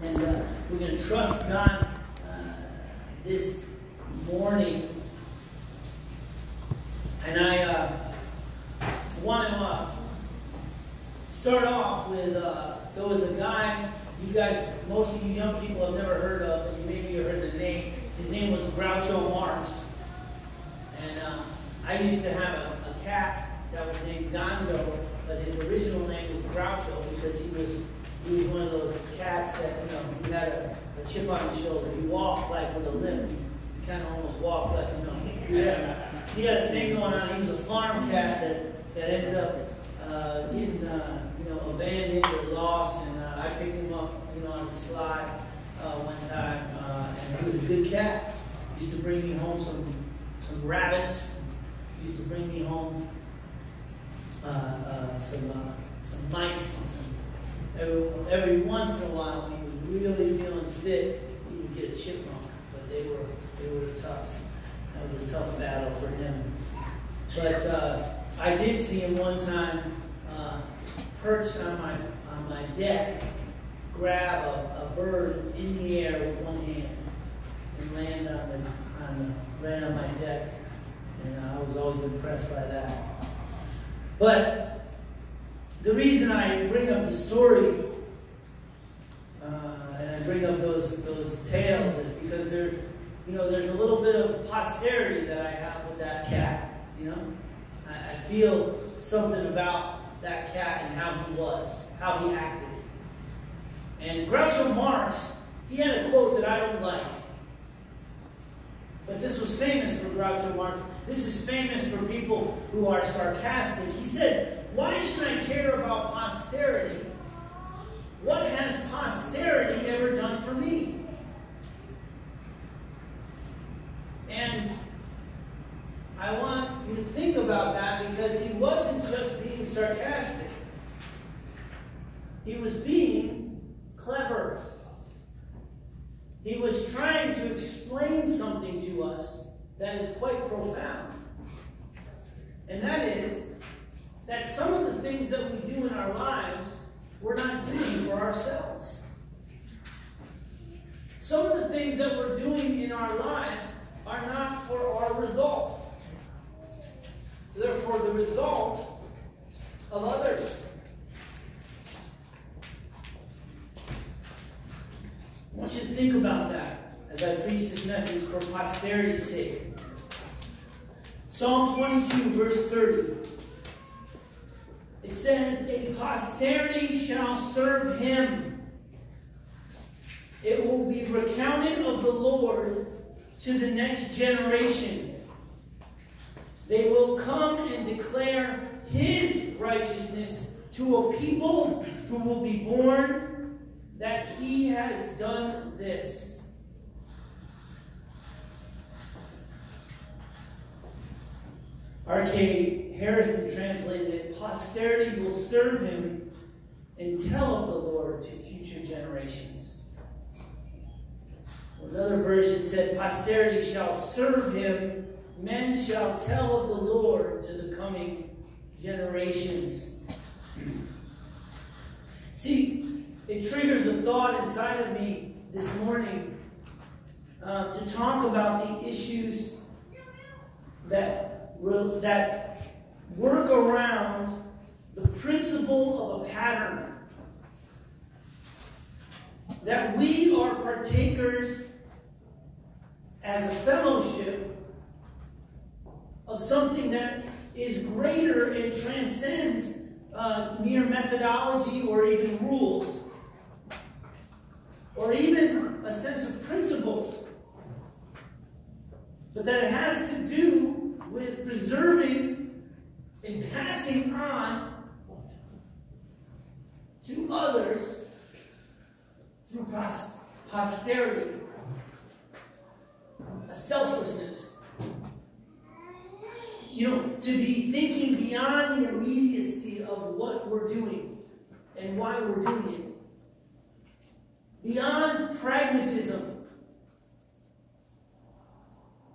And uh, we're going to trust God uh, this morning. And I uh, want to uh, start off with uh, there was a guy, you guys, most of you young people have never heard of, but you maybe you heard the name. His name was Groucho Marx. And uh, I used to have a, a cat that was named Gonzo, but his original name was Groucho because he was he was one of those cats that you know he had a, a chip on his shoulder. He walked like with a limp. He kind of almost walked like you know. Had, he had a thing going on. He was a farm cat that that ended up uh, getting uh, you know abandoned or lost, and uh, I picked him up you know on the slide uh, one time, uh, and he was a good cat. He used to bring me home some some rabbits. He used to bring me home uh, uh, some uh, some mice. And some, every, every once in a while, when he was really feeling fit, he would get a chipmunk. But they were they were tough. That was a tough battle for him. But uh, I did see him one time uh, perched on my on my deck, grab a, a bird in the air with one hand, and land on the on the land on my deck. And I was always impressed by that. But the reason I bring up the story uh, and I bring up those those tales is because there, you know, there's a little bit of posterity that I have with that cat. You know, I, I feel something about that cat and how he was, how he acted. And Groucho Marx, he had a quote that I don't like. But this was famous for Groucho Marx. This is famous for people who are sarcastic. He said, Why should I care about posterity? What has posterity ever done for me? And I want you to think about that because he wasn't just being sarcastic, he was being clever. He was trying to explain something to us that is quite profound. And that is that some of the things that we do in our lives, we're not doing for ourselves. Some of the things that we're doing in our lives are not for our result. They're for the result of others. I want you to think about that as I preach this message for posterity's sake. Psalm 22, verse 30. It says, A posterity shall serve him. It will be recounted of the Lord to the next generation. They will come and declare his righteousness to a people who will be born that he has done this. R.K. Harrison translated it Posterity will serve him and tell of the Lord to future generations. Another version said, Posterity shall serve him, men shall tell of the Lord to the coming generations. See, it triggers a thought inside of me this morning uh, to talk about the issues that, that work around the principle of a pattern. That we are partakers as a fellowship of something that is greater and transcends uh, mere methodology or even rules or even a sense of principles, but that it has to do with preserving and passing on to others posterity, a selflessness. You know, to be thinking beyond the immediacy of what we're doing and why we're doing it beyond pragmatism.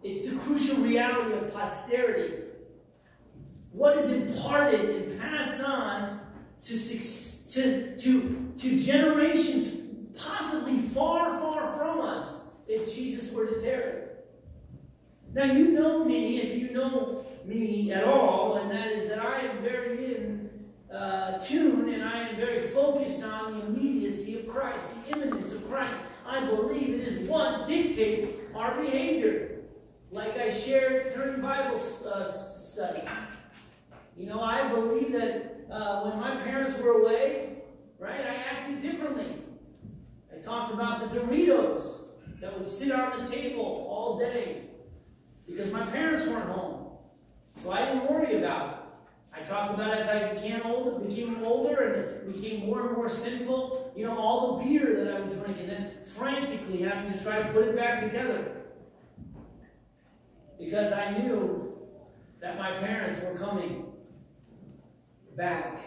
It's the crucial reality of posterity. What is imparted and passed on to, to, to, to generations possibly far, far from us if Jesus were to tarry. Now, you know me, if you know me at all, and that is that I am very in uh, tune and I am very focused on the immediacy of Christ, the imminence of Christ. I believe it is what dictates our behavior, like I shared during Bible uh, study. You know, I believe that uh, when my parents were away, right, I acted differently. Talked about the Doritos that would sit on the table all day because my parents weren't home. So I didn't worry about it. I talked about as I became older, became older and became more and more sinful, you know, all the beer that I would drink and then frantically having to try to put it back together. Because I knew that my parents were coming back.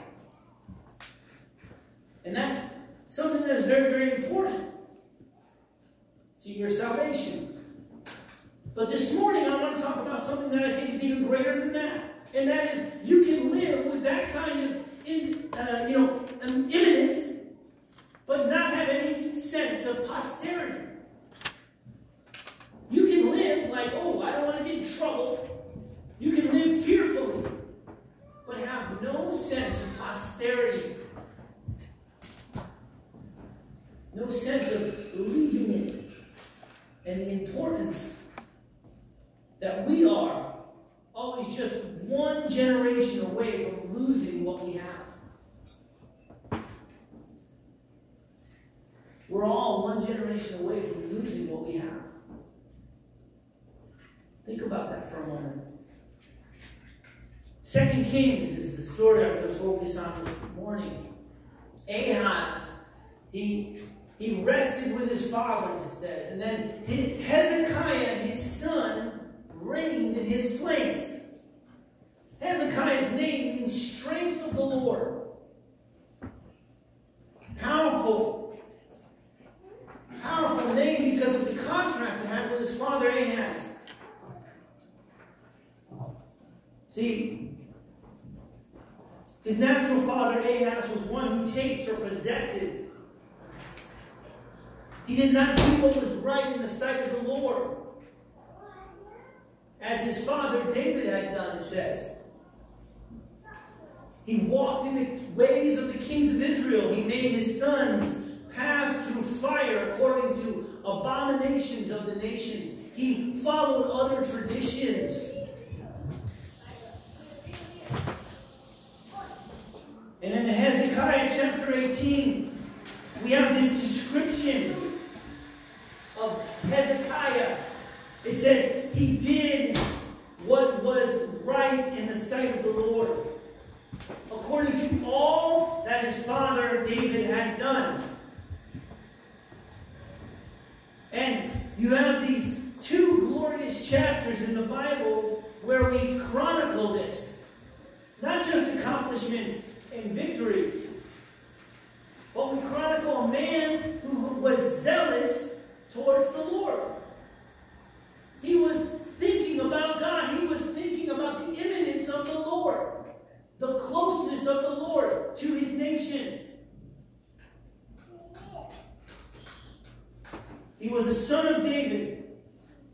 And that's something that is very, very important to your salvation. But this morning, I want to talk about something that I think is even greater than that. And that is, you can live with that kind of, in, uh, you know, um, imminence, but not have any sense of posterity. You can live like, oh, I don't want to get in trouble. You can live fearfully, but have no sense of posterity. No sense of leaving it and the importance that we are always just one generation away from losing what we have. We're all one generation away from losing what we have. Think about that for a moment. Second Kings is the story I'm going to focus on this morning. Ahaz, he he rested with his fathers, it says, and then Hezekiah, his son, reigned in his place. Hezekiah's name means strength of the Lord. Powerful. Powerful name because of the contrast it had with his father Ahaz. See, his natural father Ahaz was one who takes or possesses. He did not do what was right in the sight of the Lord as his father David had done, it says. He walked in the ways of the kings of Israel. He made his sons pass through fire according to abominations of the nations. He followed other traditions. And in Hezekiah chapter 18, we have this Hezekiah it says, He did what was right in the sight of the Lord, according to all that his father David had done. And you have these two glorious chapters in the Bible where we chronicle this. Not just accomplishments and victories, but we chronicle a man who was zealous towards the Lord. He was thinking about God. He was thinking about the imminence of the Lord, the closeness of the Lord to his nation. He was a son of David.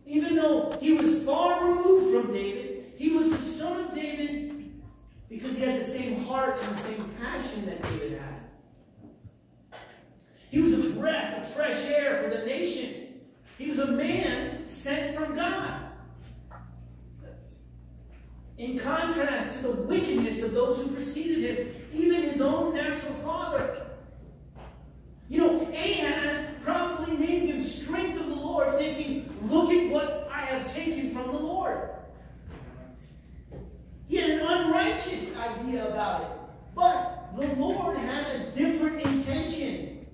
Even though he was far removed from David, he was a son of David because he had the same heart and the same passion that David had. He was a breath of fresh air for the nation. He was a man sent from God. In contrast to the wickedness of those who preceded him, even his own natural father. You know, Ahaz probably named him strength of the Lord, thinking, look at what I have taken from the Lord. He had an unrighteous idea about it. But the Lord had a different intention.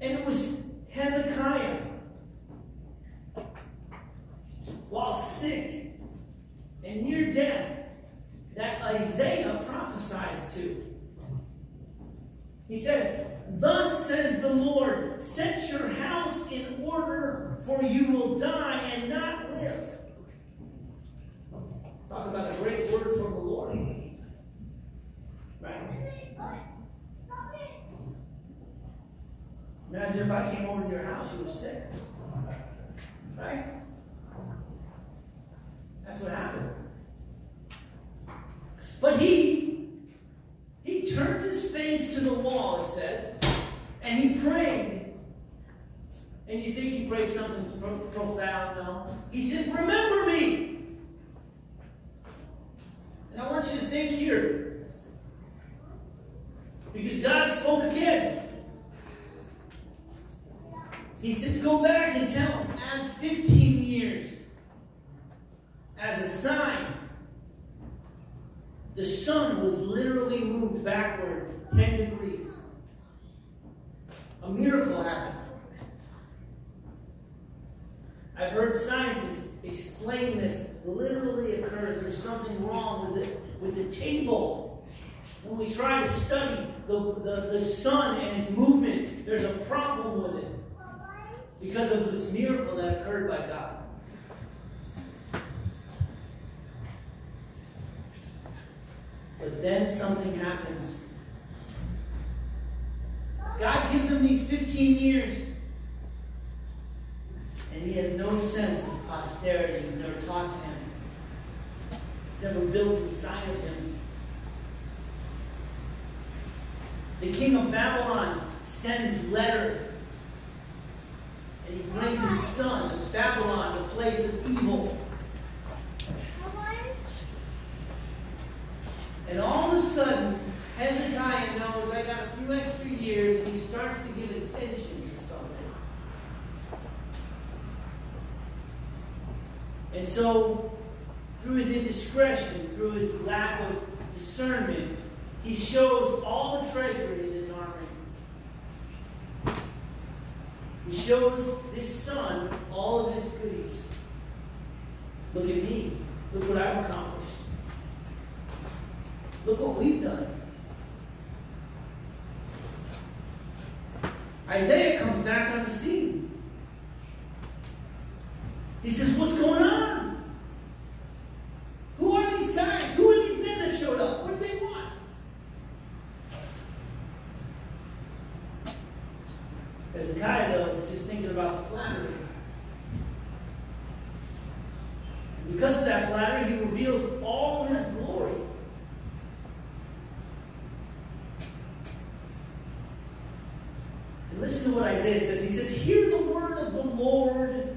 And it was Hezekiah, while sick and near death, that Isaiah prophesies to. He says, Thus says the Lord, set your house in order, for you will die and not live. Talk about a great word from the Lord. Right? Imagine if I came over to your house, you were sick. Right? That's what happened. But he he turns his face to the wall, it says, and he prayed. And you think he prayed something pro- profound? No. He said, Remember me. And I want you to think here. Because God spoke again. He says, Go back and tell him, add 15 years as a sign. The sun was literally moved backward 10 degrees. A miracle happened. I've heard scientists explain this literally occurred. There's something wrong with it with the table. When we try to study the, the, the sun and its movement, there's a problem. Because of this miracle that occurred by God. But then something happens. God gives him these 15 years. And he has no sense of posterity. He's never taught to him. Never built inside of him. The king of Babylon sends letters. And he brings his son to Babylon, the place of evil. And all of a sudden, Hezekiah knows I got a few extra years, and he starts to give attention to something. And so, through his indiscretion, through his lack of discernment, he shows all the treasury in his He shows this son all of his goodies. Look at me. Look what I've accomplished. Look what we've done. Isaiah comes back on the scene. He says, What's going on? Who are these guys? Who are these men that showed up? What do they want? Hezekiah, though, is just thinking about the flattery. And because of that flattery, he reveals all of his glory. And listen to what Isaiah says. He says, Hear the word of the Lord.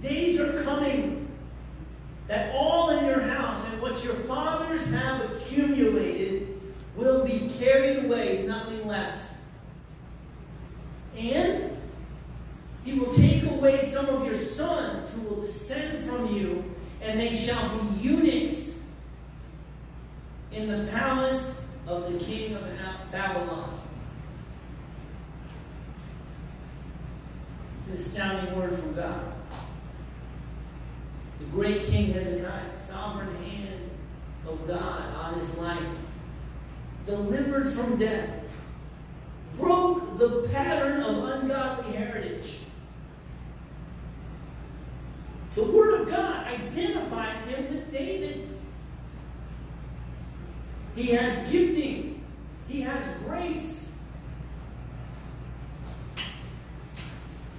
Days are coming that all in your house and what your fathers have accumulated will be carried away, nothing left. And he will take away some of your sons who will descend from you, and they shall be eunuchs in the palace of the king of Babylon. It's an astounding word from God. The great King Hezekiah, sovereign hand of God on his life, delivered from death, broke the pattern of ungodly heritage. The Word of God identifies him with David. He has gifting, he has grace.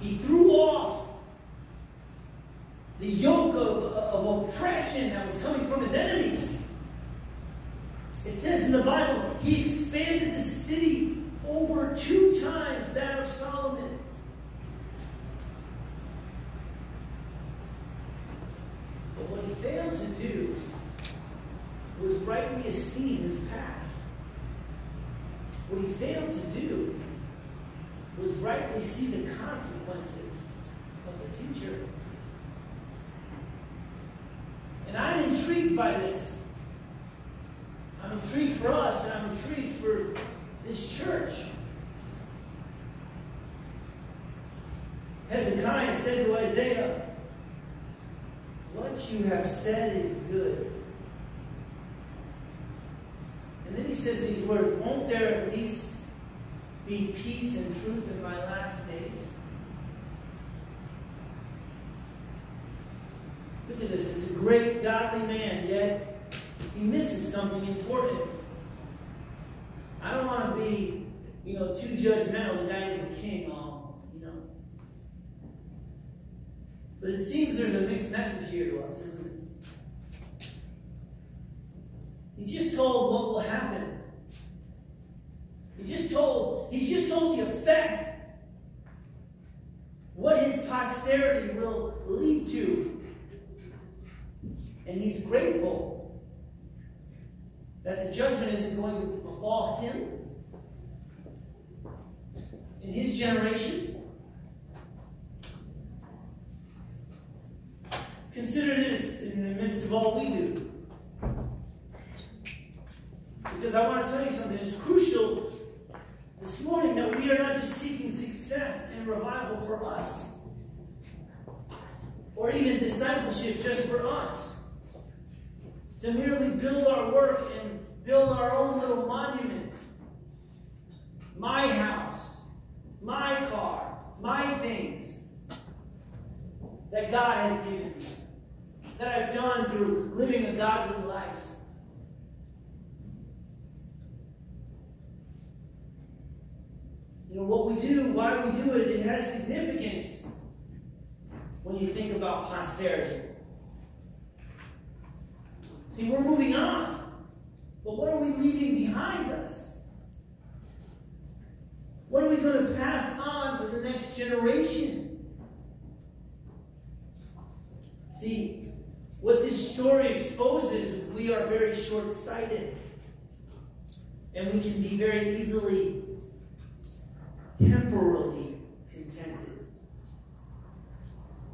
He threw off the yoke of, of oppression that was coming from his enemies. It says in the Bible, he expanded the city over two times that of Solomon. But what he failed to do was rightly esteem his past. What he failed to do was rightly see the consequences of the future. And I'm intrigued by this. I'm intrigued for us, and I'm intrigued for this church. Hezekiah said to Isaiah, you have said is good. And then he says these words Won't there at least be peace and truth in my last days? Look at this. It's a great godly man, yet he misses something important. I don't want to be, you know, too judgmental. The guy is a king, all, you know. But it seems there's a mixed message here to us, isn't it? He just told what will happen. He just told, he's just told the effect, what his posterity will lead to. And he's grateful that the judgment isn't going to befall him in his generation. Consider this in the midst of all we do. Because I want to tell you something. It's crucial this morning that we are not just seeking success and revival for us, or even discipleship just for us. To merely build our work and build our own little monument. My house, my car, my things that God has given me, that I've done through living a godly life. You know, what we do, why we do it, it has significance when you think about posterity. See, we're moving on. But what are we leaving behind us? What are we going to pass on to the next generation? See, what this story exposes we are very short sighted. And we can be very easily temporarily contented.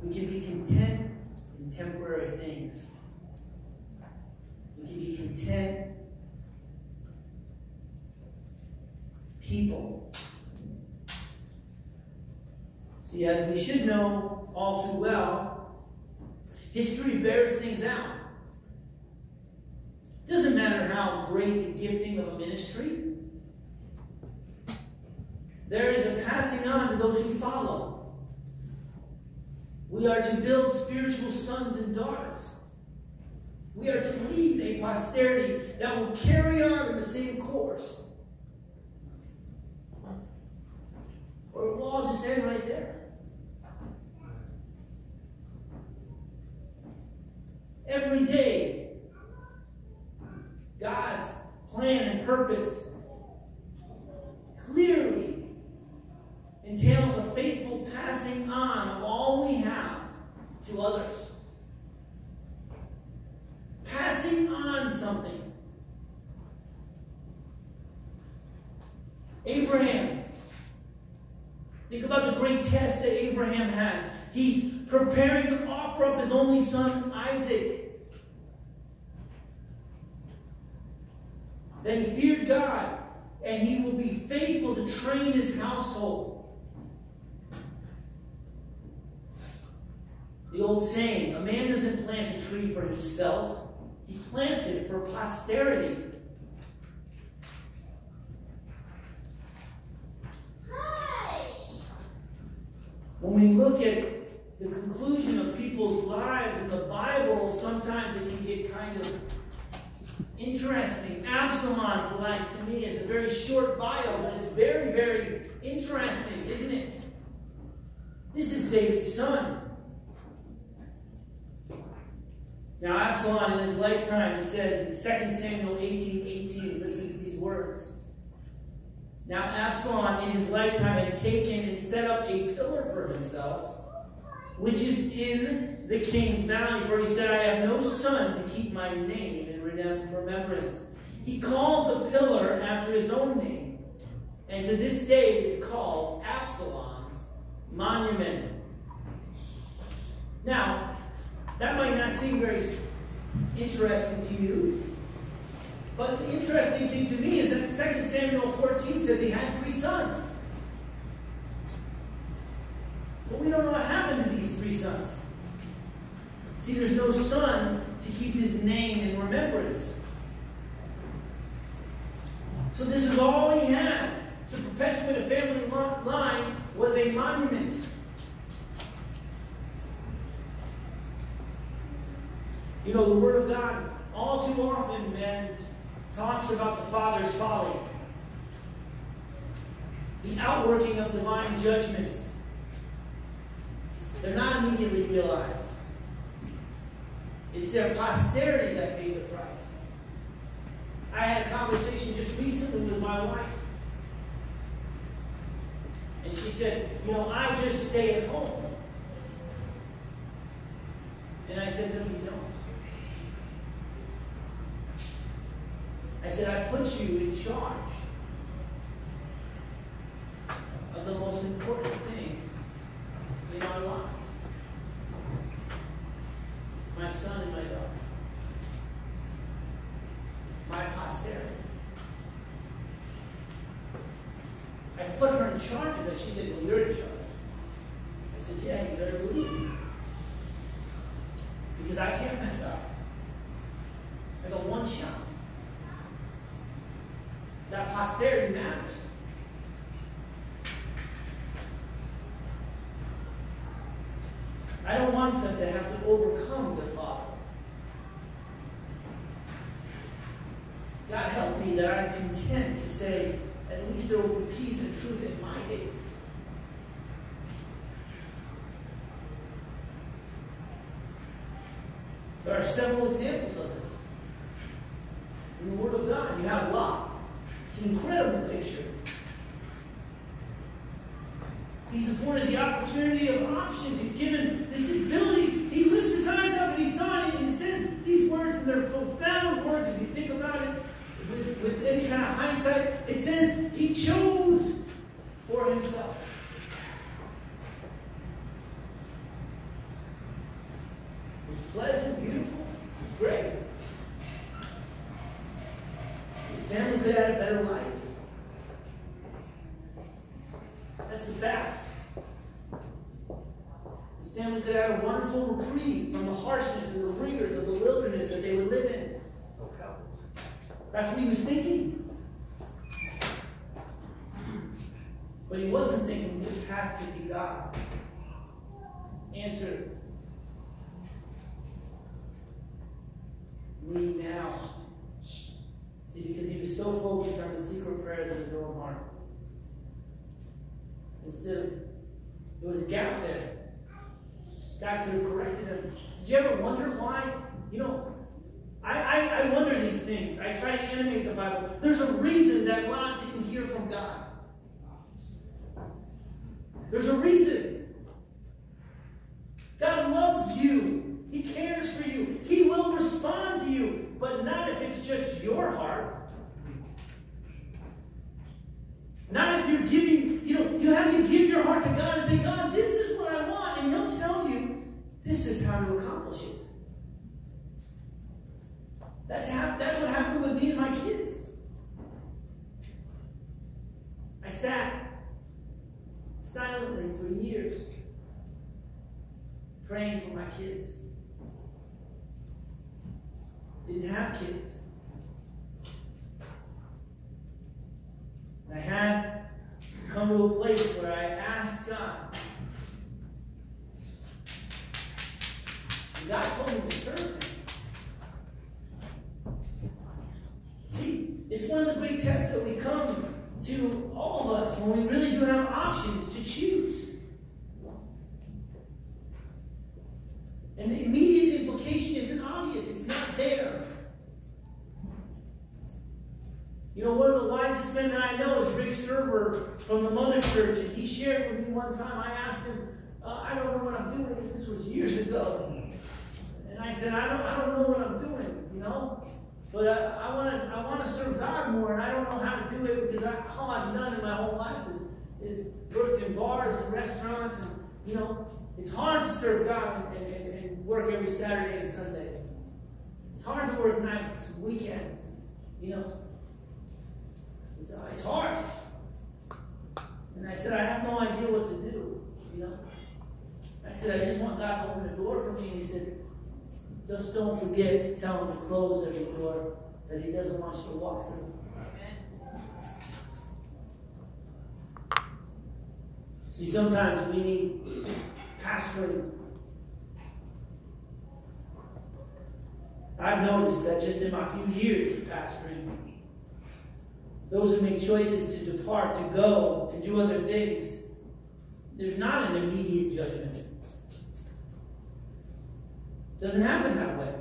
We can be content in temporary things. We can be content people. See, as we should know all too well, history bears things out. Doesn't matter how great the gifting of a ministry, there is a passing on to those who follow. We are to build spiritual sons and daughters. We are to leave a posterity that will carry on in the same course. Or it will all just end right there. Every day, God's plan and purpose clearly entails a faithful passing on of all we have to others. Passing on something. Abraham. Think about the great test that Abraham has. He's preparing to offer up his only son, Isaac. That he feared God and he will be faithful to train his household. The old saying, a man doesn't plant a tree for himself, he plants it for posterity. When we look at the conclusion of people's lives in the Bible, sometimes it can get kind of interesting. Absalom's life to me is a very short bio, but it's very, very interesting, isn't it? This is David's son. Now, Absalom in his lifetime, it says in 2 Samuel 18 18, listen to these words. Now, Absalom in his lifetime had taken and set up a pillar for himself, which is in the king's valley. For he said, I have no son to keep my name remembrance. He called the pillar after his own name, and to this day it is called Absalom's monument. Now, that might not seem very interesting to you. But the interesting thing to me is that 2 Samuel 14 says he had three sons. But we don't know what happened to these three sons. See, there's no son to keep his name in remembrance. So this is all he had to perpetuate a family line was a monument. You know, the Word of God all too often, man, talks about the Father's folly, the outworking of divine judgments. they're not immediately realized. It's their posterity that paid the price. I had a conversation just recently with my wife. And she said, You know, I just stay at home. And I said, No, you don't. I said, I put you in charge of the most important thing in our lives my son and my daughter, my posterity. I put her in charge of that. She said, Well, you're in charge. I said, Yeah, you better believe me. Because I can't mess up. I got one shot. That posterity matters. I don't want them to have to overcome their father. God help me that I'm content to say, at least there will be peace and truth in my days. There are several examples of this. In the Word of God, you have Lot. It's an incredible picture. He's afforded the opportunity of options. He's given this ability. He lifts his eyes up and he saw it and he says these words, and they're profound words if you think about it with, with any kind of hindsight. It says he chose for himself. It was pleasant, beautiful, it was great. His family could have had a better life. That's the facts. His family could have had a wonderful reprieve from the harshness and the rigors of the wilderness that they would live in. Oh, That's what he was thinking. But he wasn't thinking this has to be God. Answer me now. See, because he was so focused on the secret prayers of his own heart. Instead of, there was a gap there. God could have corrected him. Did you ever wonder why? You know, I, I, I wonder these things. I try to animate the Bible. There's a reason that Lot didn't hear from God. There's a reason. God loves you. He cares for you. He will respond to you, but not if it's just your heart. Not if you're giving, you know, you have to give your heart to God and say, God, this is what I want. And He'll this is how to accomplish it. That's, how, that's what happened with me and my kids. I sat silently for years praying for my kids. Didn't have kids. I had to come to a place where I asked God. And God told me to serve Him. See, it's one of the great tests that we come to all of us when we really do have options to choose. And the immediate implication isn't obvious, it's not there. You know, one of the wisest men that I know is Rick Serber from the Mother Church, and he shared with me one time. I asked him, uh, I don't know what I'm doing. This was years ago, and I said, I don't, I don't know what I'm doing. You know, but I want to, I want to serve God more, and I don't know how to do it because I, all I've done in my whole life is, is worked in bars and restaurants, and you know, it's hard to serve God and, and, and work every Saturday and Sunday. It's hard to work nights, weekends. You know. It's, it's hard. And I said, I have no idea what to do, you know. I said, I just want God to open the door for me. And he said, just don't forget to tell him to close every door that he doesn't want you to walk through. See, sometimes we need pastoring. I've noticed that just in my few years of pastoring, those who make choices to depart, to go, and do other things, there's not an immediate judgment. Doesn't happen that way.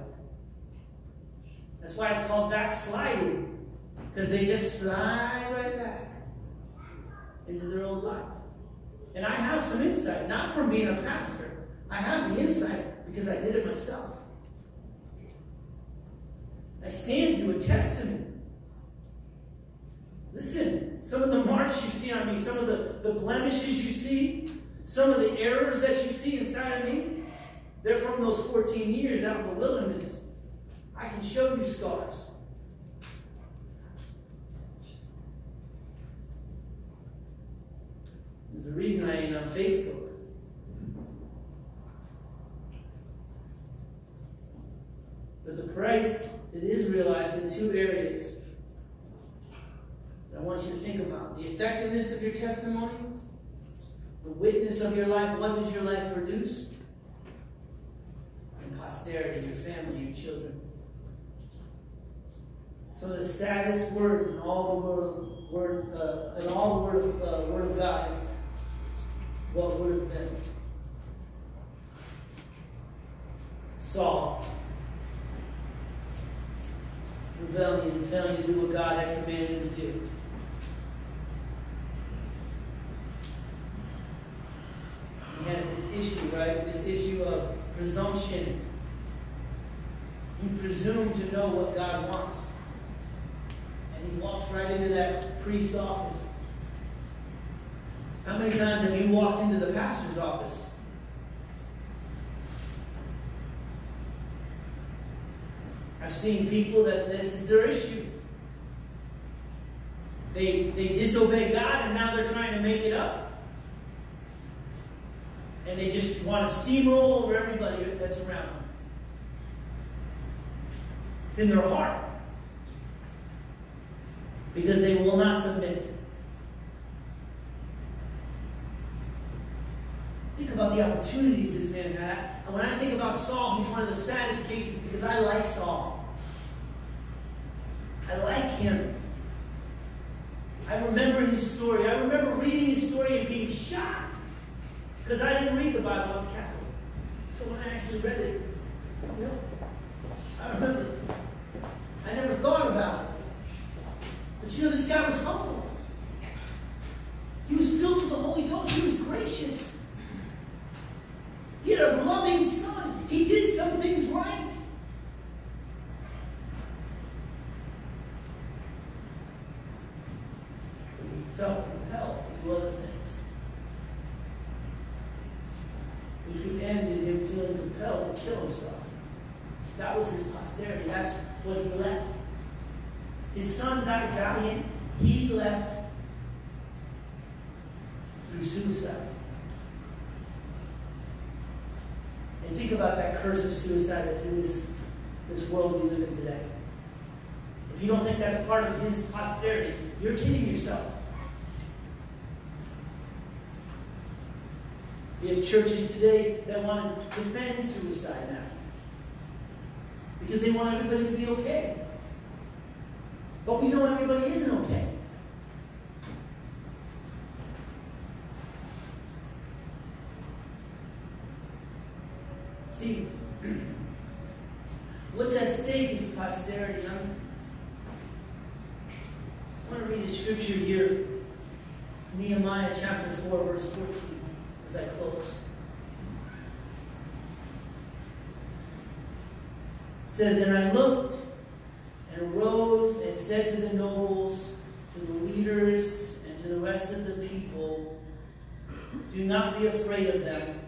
That's why it's called backsliding. Because they just slide right back into their old life. And I have some insight, not from being a pastor. I have the insight because I did it myself. I stand to a testament. Listen, some of the marks you see on me, some of the, the blemishes you see, some of the errors that you see inside of me, they're from those 14 years out in the wilderness. I can show you scars. There's a reason I ain't on Facebook. But the price, it is realized in two areas that I want you to think about. The effectiveness of your testimony, the witness of your life, what does your life produce? And posterity, your family, your children. Some of the saddest words in all the word of, word, uh, in all the word of, uh, word of God is what would have been. Saul, rebellion, failing to do what God had commanded to do. He has this issue, right? This issue of presumption. You presume to know what God wants. And he walks right into that priest's office. How many times have you walked into the pastor's office? I've seen people that this is their issue. They, they disobey God and now they're trying to make it up. And they just want to steamroll over everybody that's around them. It's in their heart. Because they will not submit. Think about the opportunities this man had. And when I think about Saul, he's one of the saddest cases because I like Saul. I like him. I remember his story. I remember reading his story and being shocked because I didn't read the Bible. I was Catholic. So when I actually read it, you know, I never thought about it. But you know, this guy was humble. He was filled with the Holy Ghost. He was gracious. He had a loving son. He did some things right. But he felt compelled to do other things. Which would end in him feeling compelled to kill himself. That was his posterity. That's what he left. His son died valiant. He left through suicide. And think about that curse of suicide that's in this, this world we live in today. If you don't think that's part of his posterity, you're kidding yourself. We have churches today that want to defend suicide now. Because they want everybody to be okay. But we know everybody isn't okay. See, what's at stake is posterity. I'm, I want to read a scripture here Nehemiah chapter 4, verse 14, as I close. It says, And I looked and arose and said to the nobles, to the leaders, and to the rest of the people, Do not be afraid of them.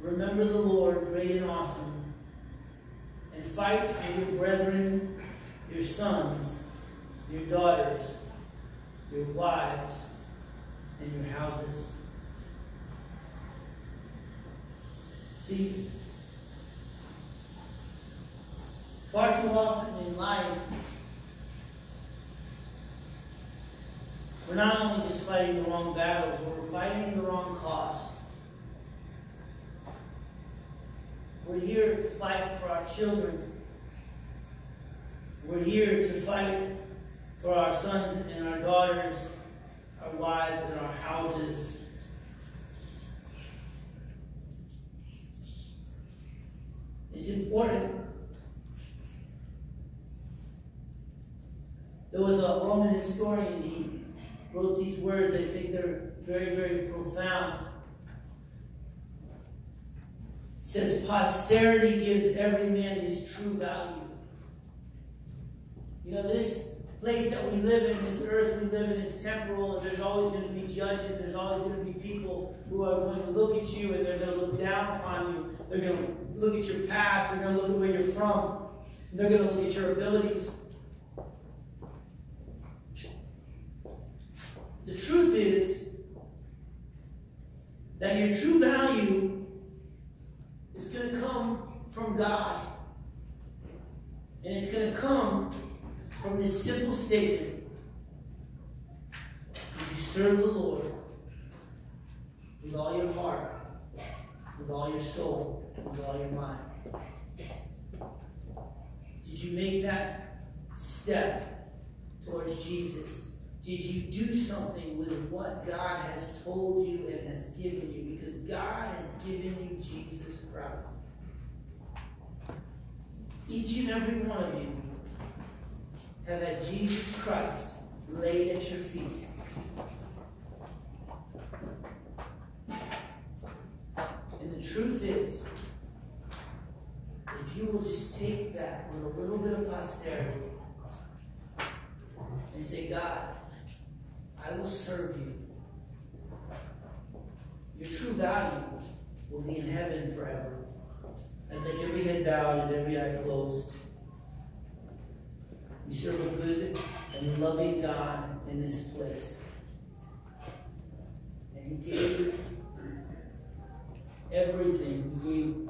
Remember the Lord, great and awesome, and fight for your brethren, your sons, your daughters, your wives, and your houses. See, far too often in life, we're not only just fighting the wrong battles, but we're fighting the wrong cause. We're here to fight for our children. We're here to fight for our sons and our daughters, our wives and our houses. It's important. There was a Roman historian, he wrote these words. I think they're very, very profound. It says, Posterity gives every man his true value. You know, this place that we live in, this earth we live in, is temporal, and there's always going to be judges, there's always going to be people who are going to look at you and they're going to look down upon you. They're going to look at your past, they're going to look at where you're from, they're going to look at your abilities. The truth is that your true value is going to come from God. And it's going to come from this simple statement Did you serve the Lord with all your heart, with all your soul, with all your mind? Did you make that step towards Jesus? Did you do something with what God has told you and has given you? Because God has given you Jesus Christ. Each and every one of you have had Jesus Christ laid at your feet. And the truth is, if you will just take that with a little bit of posterity and say, God, I will serve you. Your true value will be in heaven forever. I think every head bowed and every eye closed. We serve a good and loving God in this place. And He gave everything. He gave